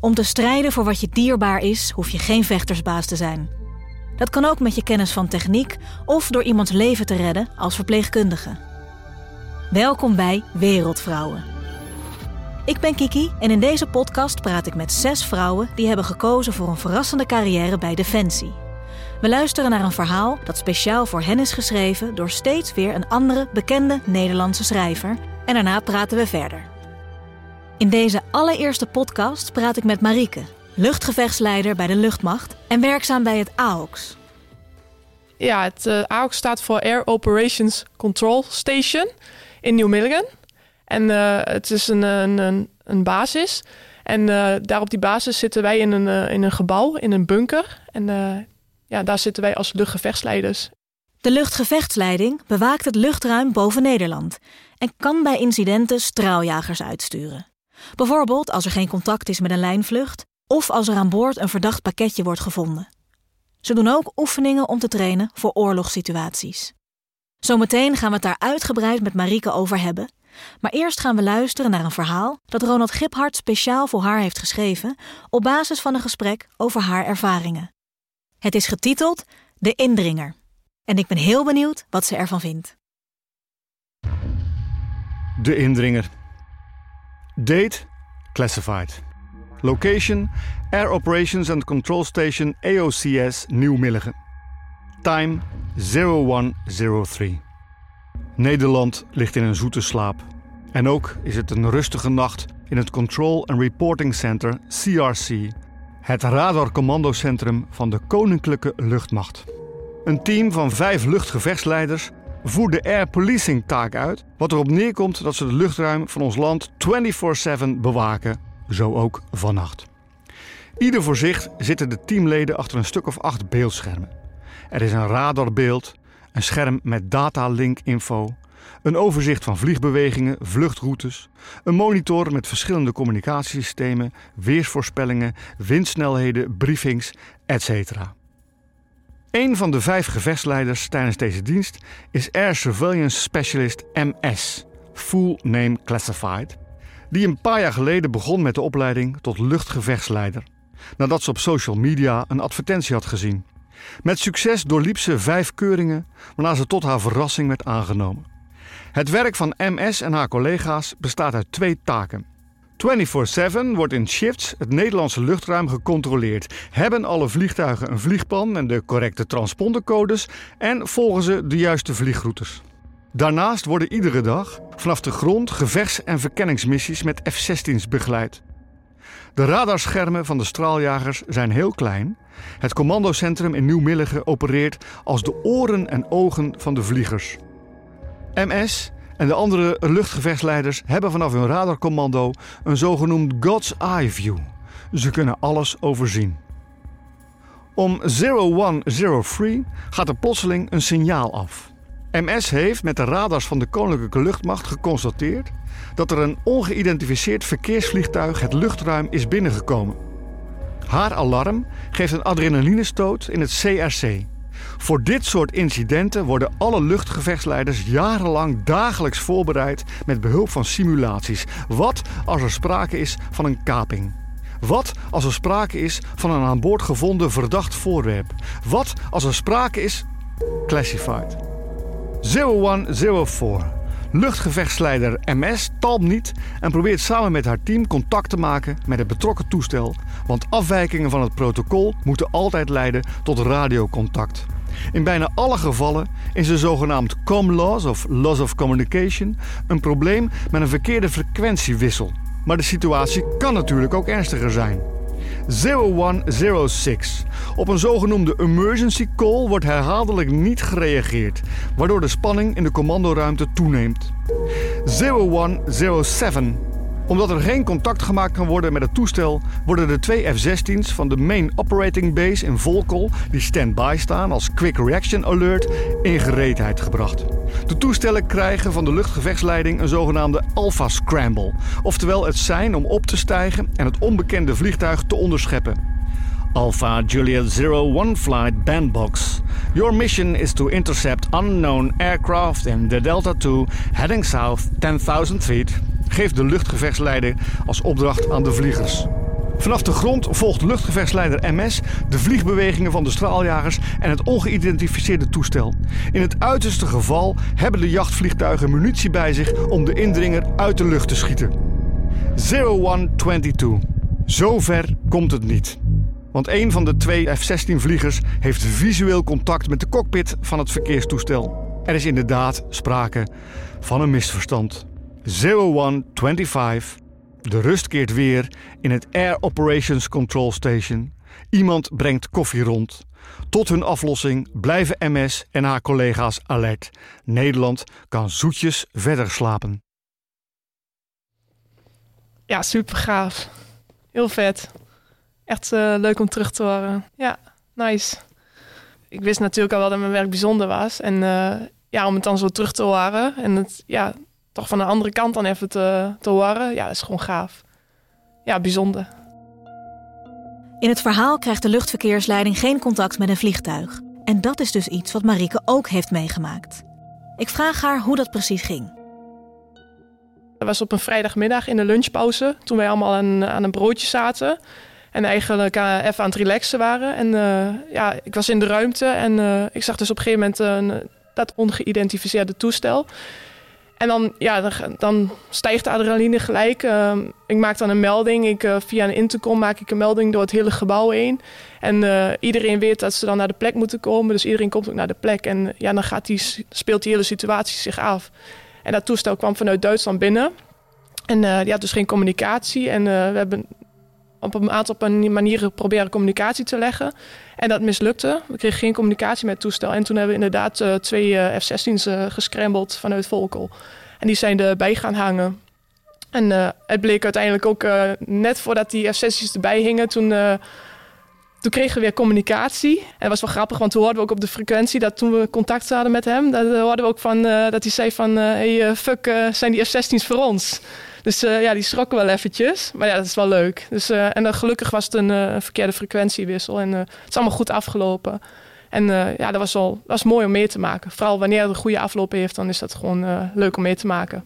Om te strijden voor wat je dierbaar is, hoef je geen vechtersbaas te zijn. Dat kan ook met je kennis van techniek of door iemands leven te redden als verpleegkundige. Welkom bij Wereldvrouwen. Ik ben Kiki en in deze podcast praat ik met zes vrouwen die hebben gekozen voor een verrassende carrière bij Defensie. We luisteren naar een verhaal dat speciaal voor hen is geschreven door steeds weer een andere bekende Nederlandse schrijver. En daarna praten we verder. In deze allereerste podcast praat ik met Marieke, luchtgevechtsleider bij de luchtmacht en werkzaam bij het AOX. Ja, het uh, AOX staat voor Air Operations Control Station in Nieuw-Milligan. En uh, het is een, een, een basis. En uh, daar op die basis zitten wij in een, in een gebouw, in een bunker. En ja, daar zitten wij als luchtgevechtsleiders. De luchtgevechtsleiding bewaakt het luchtruim boven Nederland en kan bij incidenten straaljagers uitsturen. Bijvoorbeeld als er geen contact is met een lijnvlucht of als er aan boord een verdacht pakketje wordt gevonden. Ze doen ook oefeningen om te trainen voor oorlogssituaties. Zometeen gaan we het daar uitgebreid met Marieke over hebben. Maar eerst gaan we luisteren naar een verhaal dat Ronald Giphart speciaal voor haar heeft geschreven op basis van een gesprek over haar ervaringen. Het is getiteld De Indringer. En ik ben heel benieuwd wat ze ervan vindt. De Indringer. Date: Classified. Location: Air Operations and Control Station AOCS Nieuw-Milligen. Time: 0103. Nederland ligt in een zoete slaap. En ook is het een rustige nacht in het Control and Reporting Center CRC, het radarcommandocentrum van de Koninklijke Luchtmacht. Een team van vijf luchtgevechtsleiders voert de air policing taak uit, wat erop neerkomt dat ze het luchtruim van ons land 24/7 bewaken, zo ook vannacht. Ieder voor zich zitten de teamleden achter een stuk of acht beeldschermen. Er is een radarbeeld, een scherm met datalink-info, een overzicht van vliegbewegingen, vluchtroutes, een monitor met verschillende communicatiesystemen, weersvoorspellingen, windsnelheden, briefings, etc. Een van de vijf gevechtsleiders tijdens deze dienst is Air Surveillance Specialist MS, Full Name Classified, die een paar jaar geleden begon met de opleiding tot luchtgevechtsleider, nadat ze op social media een advertentie had gezien. Met succes doorliep ze vijf keuringen, waarna ze tot haar verrassing werd aangenomen. Het werk van MS en haar collega's bestaat uit twee taken. 24-7 wordt in shifts het Nederlandse luchtruim gecontroleerd. Hebben alle vliegtuigen een vliegplan en de correcte transpondercodes en volgen ze de juiste vliegroutes. Daarnaast worden iedere dag vanaf de grond gevechts- en verkenningsmissies met F-16's begeleid. De radarschermen van de straaljagers zijn heel klein. Het commandocentrum in Nieuw-Milligen opereert als de oren en ogen van de vliegers. MS en de andere luchtgevechtsleiders hebben vanaf hun radarcommando een zogenoemd God's Eye View. Ze kunnen alles overzien. Om 0103 gaat er plotseling een signaal af. MS heeft met de radars van de Koninklijke Luchtmacht geconstateerd dat er een ongeïdentificeerd verkeersvliegtuig het luchtruim is binnengekomen. Haar alarm geeft een adrenalinestoot in het CRC. Voor dit soort incidenten worden alle luchtgevechtsleiders jarenlang dagelijks voorbereid met behulp van simulaties. Wat als er sprake is van een kaping? Wat als er sprake is van een aan boord gevonden verdacht voorwerp? Wat als er sprake is. Classified. 0104. Luchtgevechtsleider MS talmt niet en probeert samen met haar team contact te maken met het betrokken toestel, want afwijkingen van het protocol moeten altijd leiden tot radiocontact. In bijna alle gevallen is een zogenaamd com loss of loss of communication een probleem met een verkeerde frequentiewissel. Maar de situatie kan natuurlijk ook ernstiger zijn. 0106. Op een zogenoemde emergency call wordt herhaaldelijk niet gereageerd, waardoor de spanning in de commandoruimte toeneemt. 0107 omdat er geen contact gemaakt kan worden met het toestel, worden de twee F-16's van de Main Operating Base in Volkel, die stand-by staan als Quick Reaction Alert, in gereedheid gebracht. De toestellen krijgen van de luchtgevechtsleiding een zogenaamde Alpha Scramble, oftewel het zijn om op te stijgen en het onbekende vliegtuig te onderscheppen. Alpha Juliet 01 Flight Bandbox. Your mission is to intercept unknown aircraft in the Delta II heading south 10,000 feet geeft de luchtgevechtsleider als opdracht aan de vliegers. Vanaf de grond volgt luchtgevechtsleider MS de vliegbewegingen van de straaljagers en het ongeïdentificeerde toestel. In het uiterste geval hebben de jachtvliegtuigen munitie bij zich om de indringer uit de lucht te schieten. 0122. Zover komt het niet. Want een van de twee F-16-vliegers heeft visueel contact met de cockpit van het verkeerstoestel. Er is inderdaad sprake van een misverstand. 0125. De rust keert weer in het Air Operations Control Station. Iemand brengt koffie rond. Tot hun aflossing blijven MS en haar collega's alert. Nederland kan zoetjes verder slapen. Ja, super gaaf. Heel vet. Echt uh, leuk om terug te horen. Ja, nice. Ik wist natuurlijk al wel dat mijn werk bijzonder was. En uh, ja, om het dan zo terug te horen en het ja, toch van de andere kant dan even te, te horen, ja, dat is gewoon gaaf. Ja, bijzonder. In het verhaal krijgt de luchtverkeersleiding geen contact met een vliegtuig. En dat is dus iets wat Marieke ook heeft meegemaakt. Ik vraag haar hoe dat precies ging. Dat was op een vrijdagmiddag in de lunchpauze, toen wij allemaal aan, aan een broodje zaten. En eigenlijk uh, even aan het relaxen waren. En uh, ja, ik was in de ruimte en uh, ik zag dus op een gegeven moment een, dat ongeïdentificeerde toestel. En dan, ja, dan, stijgt de adrenaline gelijk. Uh, ik maak dan een melding. Ik, uh, via een intercom maak ik een melding door het hele gebouw heen. En uh, iedereen weet dat ze dan naar de plek moeten komen. Dus iedereen komt ook naar de plek. En ja, dan gaat die, speelt die hele situatie zich af. En dat toestel kwam vanuit Duitsland binnen. En die had dus geen communicatie. En we hebben op een aantal manieren proberen communicatie te leggen. En dat mislukte. We kregen geen communicatie met het toestel. En toen hebben we inderdaad uh, twee uh, F-16's uh, gescrambled vanuit Volkel. En die zijn erbij gaan hangen. En het bleek uiteindelijk ook net voordat die F-16's erbij hingen, toen, toen kregen we weer communicatie. En dat was wel grappig, want toen hoorden we ook op de frequentie dat toen we contact hadden met hem, dat hoorden we ook van dat hij zei van, hey, fuck, zijn die F-16's voor ons? Dus uh, ja, die schrokken wel eventjes. Maar ja, dat is wel leuk. Dus, uh, en dan gelukkig was het een uh, verkeerde frequentiewissel. En het is allemaal goed afgelopen. En ja, dat was wel was mooi om mee te maken. Vooral wanneer het een goede afloop heeft, dan is dat gewoon leuk om mee te maken.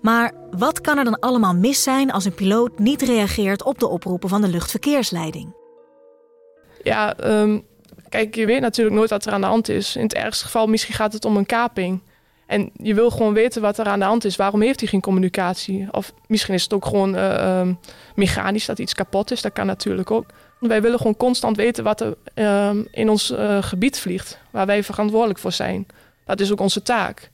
Maar wat kan er dan allemaal mis zijn als een piloot niet reageert op de oproepen van de luchtverkeersleiding? Ja, um, kijk, je weet natuurlijk nooit wat er aan de hand is. In het ergste geval, misschien gaat het om een kaping. En je wil gewoon weten wat er aan de hand is. Waarom heeft hij geen communicatie? Of misschien is het ook gewoon uh, mechanisch dat iets kapot is. Dat kan natuurlijk ook. Wij willen gewoon constant weten wat er uh, in ons uh, gebied vliegt. Waar wij verantwoordelijk voor zijn. Dat is ook onze taak.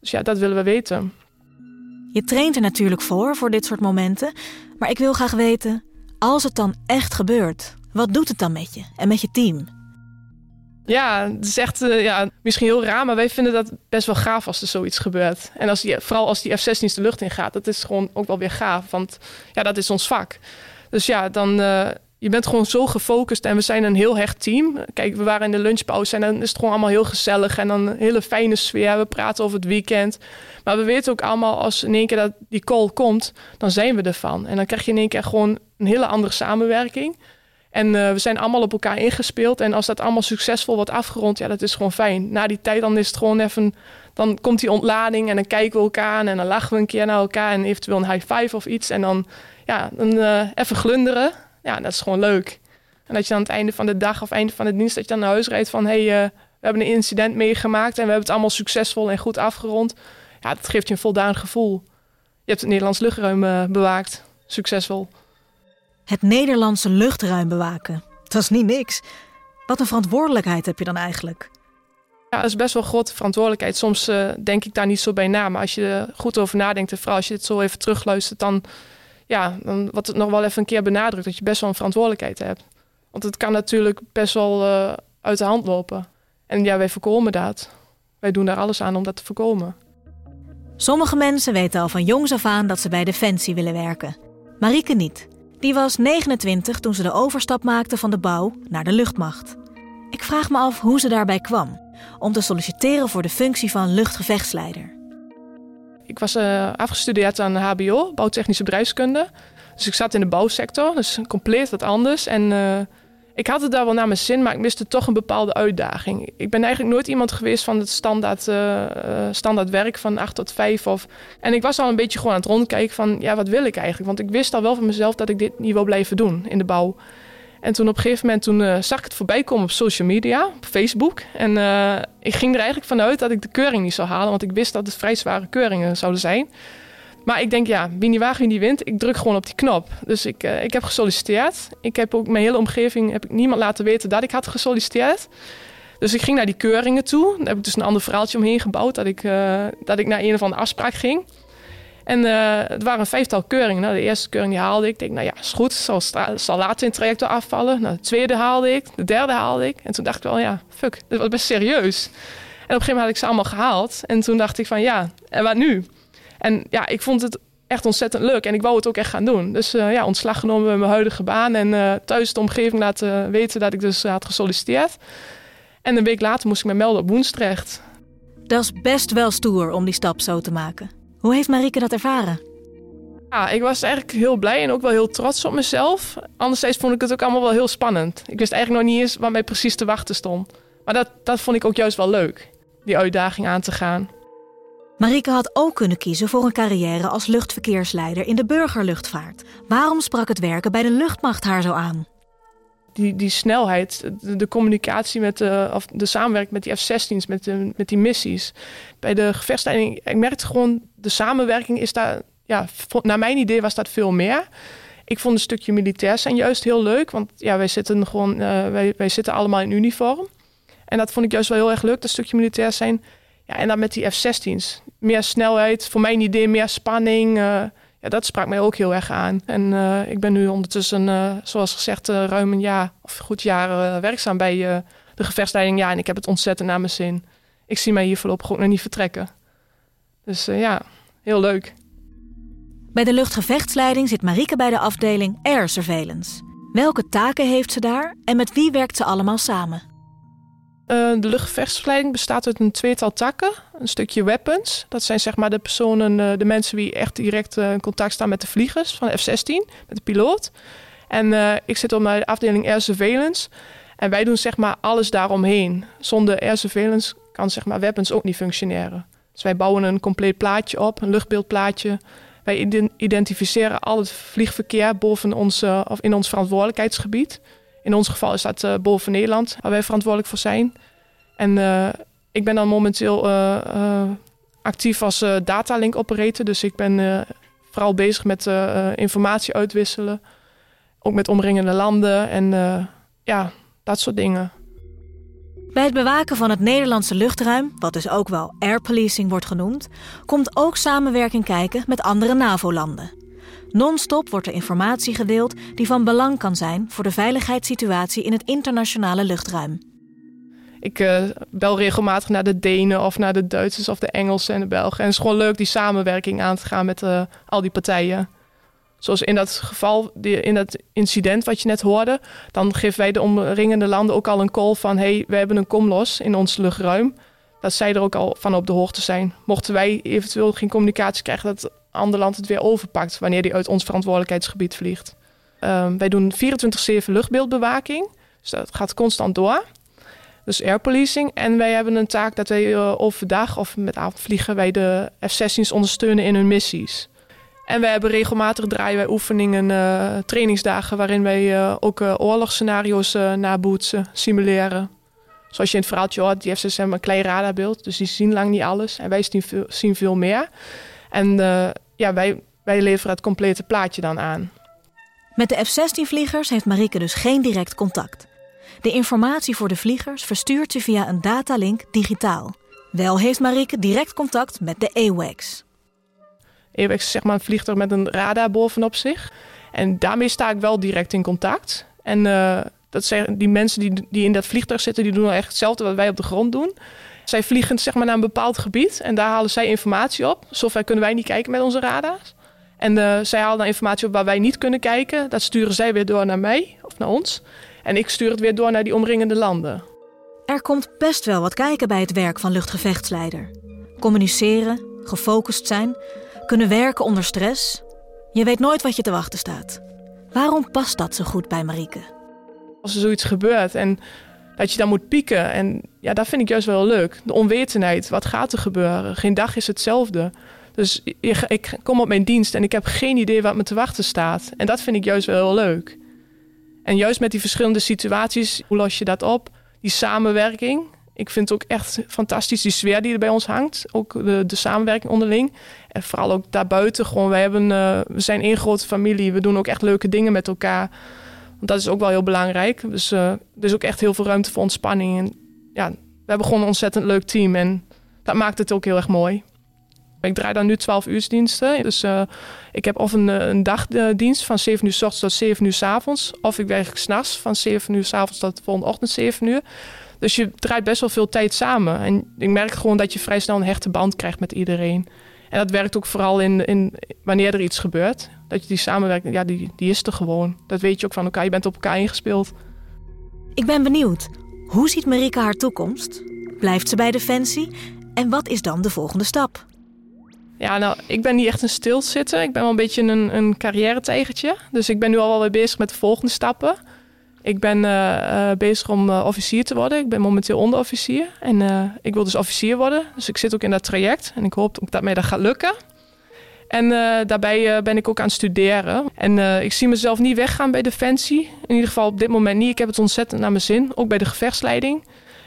Dus ja, dat willen we weten. Je traint er natuurlijk voor, voor dit soort momenten. Maar ik wil graag weten, als het dan echt gebeurt, wat doet het dan met je en met je team? Ja, het is echt uh, ja, misschien heel raar, maar wij vinden dat best wel gaaf als er zoiets gebeurt. En als die, vooral als die F-16's de lucht in gaat, dat is gewoon ook wel weer gaaf. Want ja, dat is ons vak. Dus ja, dan, uh, je bent gewoon zo gefocust en we zijn een heel hecht team. Kijk, we waren in de lunchpauze en dan is het gewoon allemaal heel gezellig en dan een hele fijne sfeer. We praten over het weekend. Maar we weten ook allemaal, als in één keer dat die call komt, dan zijn we ervan. En dan krijg je in één keer gewoon een hele andere samenwerking. En uh, we zijn allemaal op elkaar ingespeeld. En als dat allemaal succesvol wordt afgerond, ja, dat is gewoon fijn. Na die tijd dan is het gewoon even... Dan komt die ontlading en dan kijken we elkaar aan... en dan lachen we een keer naar elkaar en eventueel een high five of iets. En dan, ja, dan uh, even glunderen. Ja, dat is gewoon leuk. En dat je dan aan het einde van de dag of einde van de dienst... dat je dan naar huis rijdt van... hé, hey, uh, we hebben een incident meegemaakt... en we hebben het allemaal succesvol en goed afgerond. Ja, dat geeft je een voldaan gevoel. Je hebt het Nederlands luchtruim bewaakt. Succesvol. Het Nederlandse luchtruim bewaken. Dat is niet niks. Wat een verantwoordelijkheid heb je dan eigenlijk? Ja, dat is best wel een grote verantwoordelijkheid. Soms uh, denk ik daar niet zo bij na. Maar als je er goed over nadenkt en vooral als je het zo even terugluistert... dan, ja, dan wordt het nog wel even een keer benadrukt... dat je best wel een verantwoordelijkheid hebt. Want het kan natuurlijk best wel uh, uit de hand lopen. En ja, wij voorkomen dat. Wij doen daar alles aan om dat te voorkomen. Sommige mensen weten al van jongs af aan dat ze bij Defensie willen werken. Marieke niet. Die was 29 toen ze de overstap maakte van de bouw naar de luchtmacht. Ik vraag me af hoe ze daarbij kwam om te solliciteren voor de functie van luchtgevechtsleider. Ik was uh, afgestudeerd aan HBO, bouwtechnische bedrijfskunde. Dus ik zat in de bouwsector, dus compleet wat anders. En, uh, ik had het daar wel naar mijn zin, maar ik miste toch een bepaalde uitdaging. Ik ben eigenlijk nooit iemand geweest van het standaard, uh, standaard werk van 8 tot 5. Of... En ik was al een beetje gewoon aan het rondkijken van, ja, wat wil ik eigenlijk? Want ik wist al wel van mezelf dat ik dit niet wil blijven doen in de bouw. En toen op een gegeven moment toen, uh, zag ik het voorbij komen op social media, op Facebook. En ik ging er eigenlijk vanuit dat ik de keuring niet zou halen, want ik wist dat het vrij zware keuringen zouden zijn. Maar ik denk, ja, wie niet waagt, wie niet wint. Ik druk gewoon op die knop. Dus ik, uh, ik heb gesolliciteerd. Ik heb ook mijn hele omgeving, heb ik niemand laten weten dat ik had gesolliciteerd. Dus ik ging naar die keuringen toe. Daar heb ik dus een ander verhaaltje omheen gebouwd. Dat ik, uh, dat ik naar een of andere afspraak ging. En uh, het waren een vijftal keuringen. Nou, de eerste keuring die haalde ik. Ik denk, nou ja, is goed. Zal, zal later in het traject afvallen. Nou, de tweede haalde ik. De derde haalde ik. En toen dacht ik wel, ja, fuck, dit was best serieus. En op een gegeven moment had ik ze allemaal gehaald. En toen dacht ik van, ja, en wat nu? En ja, ik vond het echt ontzettend leuk en ik wou het ook echt gaan doen. Dus uh, ja, ontslag genomen bij mijn huidige baan en uh, thuis de omgeving laten weten dat ik dus had gesolliciteerd. En een week later moest ik me melden op Woensdrecht. Dat is best wel stoer om die stap zo te maken. Hoe heeft Marieke dat ervaren? Ja, ik was eigenlijk heel blij en ook wel heel trots op mezelf. Anderzijds vond ik het ook allemaal wel heel spannend. Ik wist eigenlijk nog niet eens wat mij precies te wachten stond. Maar dat, dat vond ik ook juist wel leuk, die uitdaging aan te gaan. Marike had ook kunnen kiezen voor een carrière als luchtverkeersleider in de burgerluchtvaart. Waarom sprak het werken bij de luchtmacht haar zo aan? Die, die snelheid, de, communicatie met de, of de samenwerking met die F-16's, met, de, met die missies. Bij de gevechtsleiding, ik merkte gewoon, de samenwerking is daar, ja, naar mijn idee was dat veel meer. Ik vond een stukje militair zijn juist heel leuk, want ja, wij zitten gewoon, uh, wij, wij zitten allemaal in uniform. En dat vond ik juist wel heel erg leuk, dat stukje militair zijn. Ja, en dan met die F-16's. Meer snelheid, voor mijn idee meer spanning. Uh, ja, dat sprak mij ook heel erg aan. En uh, ik ben nu ondertussen, uh, zoals gezegd, ruim een jaar of goed jaar werkzaam bij de gevechtsleiding. Ja, en ik heb het ontzettend naar mijn zin. Ik zie mij hier voorlopig ook nog niet vertrekken. Dus ja, heel leuk. Bij de luchtgevechtsleiding zit Marieke bij de afdeling Air Surveillance. Welke taken heeft ze daar en met wie werkt ze allemaal samen? Uh, de luchtvechtsverleiding bestaat uit een tweetal takken. Een stukje weapons. Dat zijn zeg maar de personen, uh, de mensen die echt direct uh, in contact staan met de vliegers van de F-16, met de piloot. En ik zit op mijn afdeling Air Surveillance. En wij doen zeg maar alles daaromheen. Zonder Air Surveillance kan zeg maar weapons ook niet functioneren. Dus wij bouwen een compleet plaatje op, een luchtbeeldplaatje. Wij identificeren al het vliegverkeer boven ons, of in ons verantwoordelijkheidsgebied. In ons geval is dat uh, boven Nederland, waar wij verantwoordelijk voor zijn. En uh, ik ben dan momenteel uh, actief als datalink operator. Dus ik ben vooral bezig met informatie uitwisselen. Ook met omringende landen en ja, dat soort dingen. Bij het bewaken van het Nederlandse luchtruim, wat dus ook wel air policing wordt genoemd, komt ook samenwerking kijken met andere NAVO-landen. Non-stop wordt er informatie gedeeld die van belang kan zijn voor de veiligheidssituatie in het internationale luchtruim. Ik uh, bel regelmatig naar de Denen of naar de Duitsers of de Engelsen en de Belgen. En het is gewoon leuk die samenwerking aan te gaan met uh, al die partijen. Zoals in dat geval, in dat incident wat je net hoorde, dan geven wij de omringende landen ook al een call van: hey, we hebben een komlos in ons luchtruim. Dat zij er ook al van op de hoogte zijn. Mochten wij eventueel geen communicatie krijgen, dat ander land het weer overpakt wanneer die uit ons verantwoordelijkheidsgebied vliegt. Um, wij doen 24-7 luchtbeeldbewaking. Dus dat gaat constant door. Dus airpolicing. En wij hebben een taak dat wij uh, overdag of met avondvliegen wij de F-16's ondersteunen in hun missies. En wij hebben regelmatig draaien wij oefeningen, uh, trainingsdagen waarin wij uh, ook oorlogsscenario's nabootsen, simuleren. Zoals je in het verhaaltje hoort, die F-16's hebben een klein radarbeeld, dus die zien lang niet alles. En wij zien veel, zien veel meer. En ja, wij, wij leveren het complete plaatje dan aan. Met de F-16-vliegers heeft Marieke dus geen direct contact. De informatie voor de vliegers verstuurt ze via een datalink digitaal. Wel heeft Marieke direct contact met de AWACS. AWACS is zeg maar een vliegtuig met een radar bovenop zich. En daarmee sta ik wel direct in contact. En uh, dat zijn die mensen die, die in dat vliegtuig zitten, die doen echt hetzelfde wat wij op de grond doen. Zij vliegen zeg maar, naar een bepaald gebied en daar halen zij informatie op. Zover kunnen wij niet kijken met onze radars. En uh, zij halen dan informatie op waar wij niet kunnen kijken. Dat sturen zij weer door naar mij of naar ons. En ik stuur het weer door naar die omringende landen. Er komt best wel wat kijken bij het werk van luchtgevechtsleider. Communiceren, gefocust zijn, kunnen werken onder stress. Je weet nooit wat je te wachten staat. Waarom past dat zo goed bij Marieke? Als er zoiets gebeurt en dat je dan moet pieken. En ja, dat vind ik juist wel leuk. De onwetendheid. Wat gaat er gebeuren? Geen dag is hetzelfde. Dus ik kom op mijn dienst en ik heb geen idee wat me te wachten staat. En dat vind ik juist wel heel leuk. En juist met die verschillende situaties, hoe los je dat op? Die samenwerking. Ik vind het ook echt fantastisch, die sfeer die er bij ons hangt. Ook de, de samenwerking onderling. En vooral ook daarbuiten. Gewoon, wij hebben, uh, we zijn één grote familie. We doen ook echt leuke dingen met elkaar. Want dat is ook wel heel belangrijk. Dus uh, er is ook echt heel veel ruimte voor ontspanning. En ja, we hebben gewoon een ontzettend leuk team. En dat maakt het ook heel erg mooi. Ik draai dan nu 12 uur diensten. Dus uh, ik heb of een, een dagdienst van 7 uur s ochtends tot 7 uur s avonds. Of ik werk s'nachts van 7 uur s avonds tot de volgende ochtend 7 uur. Dus je draait best wel veel tijd samen. En ik merk gewoon dat je vrij snel een hechte band krijgt met iedereen. En dat werkt ook vooral in, in wanneer er iets gebeurt. Dat je die samenwerking, ja, die, die is er gewoon. Dat weet je ook van elkaar. Je bent op elkaar ingespeeld. Ik ben benieuwd. Hoe ziet Marika haar toekomst? Blijft ze bij Defensie? En wat is dan de volgende stap? Ja, nou, ik ben niet echt een stilzitten. Ik ben wel een beetje een, een carrière-tegertje. Dus ik ben nu al wel weer bezig met de volgende stappen. Ik ben uh, bezig om uh, officier te worden. Ik ben momenteel onderofficier. En ik wil dus officier worden. Dus ik zit ook in dat traject. En ik hoop dat mij dat gaat lukken. En daarbij ben ik ook aan het studeren. En ik zie mezelf niet weggaan bij Defensie. In ieder geval op dit moment niet. Ik heb het ontzettend naar mijn zin. Ook bij de gevechtsleiding.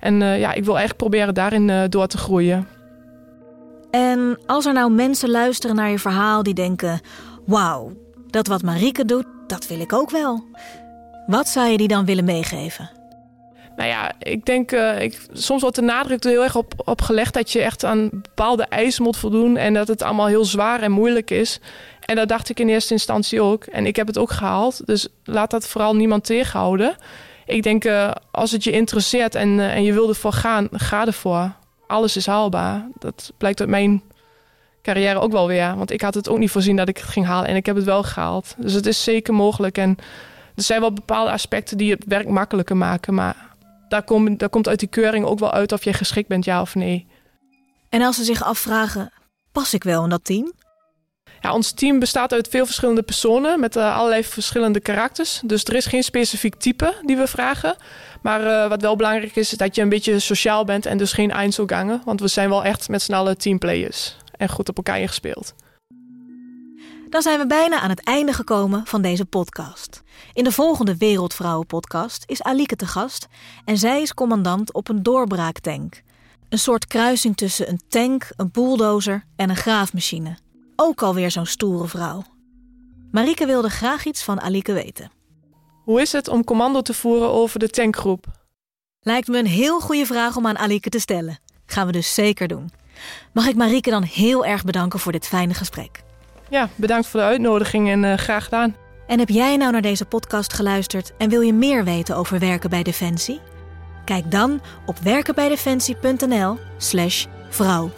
En ja, ik wil eigenlijk proberen daarin door te groeien. En als er nou mensen luisteren naar je verhaal die denken: wauw, dat wat Marieke doet, dat wil ik ook wel. Wat zou je die dan willen meegeven? Nou ja, ik denk, uh, ik, soms wordt de nadruk er heel erg op, op gelegd dat je echt aan bepaalde eisen moet voldoen en dat het allemaal heel zwaar en moeilijk is. En dat dacht ik in eerste instantie ook. En ik heb het ook gehaald, dus laat dat vooral niemand tegenhouden. Ik denk, uh, als het je interesseert en, uh, en je wil ervoor gaan, ga ervoor alles is haalbaar. Dat blijkt uit mijn carrière ook wel weer. Want ik had het ook niet voorzien dat ik het ging halen. En ik heb het wel gehaald. Dus het is zeker mogelijk. En er zijn wel bepaalde aspecten die het werk makkelijker maken. Maar daar, kom, daar komt uit die keuring ook wel uit of je geschikt bent, ja of nee. En als ze zich afvragen, pas ik wel in dat team? Ja, ons team bestaat uit veel verschillende personen met uh, allerlei verschillende karakters. Dus er is geen specifiek type die we vragen. Maar uh, wat wel belangrijk is, is dat je een beetje sociaal bent en dus geen Einzelganger. Want we zijn wel echt met z'n allen teamplayers en goed op elkaar ingespeeld. Dan zijn we bijna aan het einde gekomen van deze podcast. In de volgende Wereldvrouwen-podcast is Alike te gast en zij is commandant op een doorbraaktank. Een soort kruising tussen een tank, een bulldozer en een graafmachine. Ook alweer zo'n stoere vrouw. Marike wilde graag iets van Alike weten. Hoe is het om commando te voeren over de tankgroep? Lijkt me een heel goede vraag om aan Alike te stellen. Gaan we dus zeker doen. Mag ik Marieke dan heel erg bedanken voor dit fijne gesprek. Ja, bedankt voor de uitnodiging en uh, graag gedaan. En heb jij nou naar deze podcast geluisterd en wil je meer weten over werken bij Defensie? Kijk dan op werkenbijdefensie.nl/slash vrouw.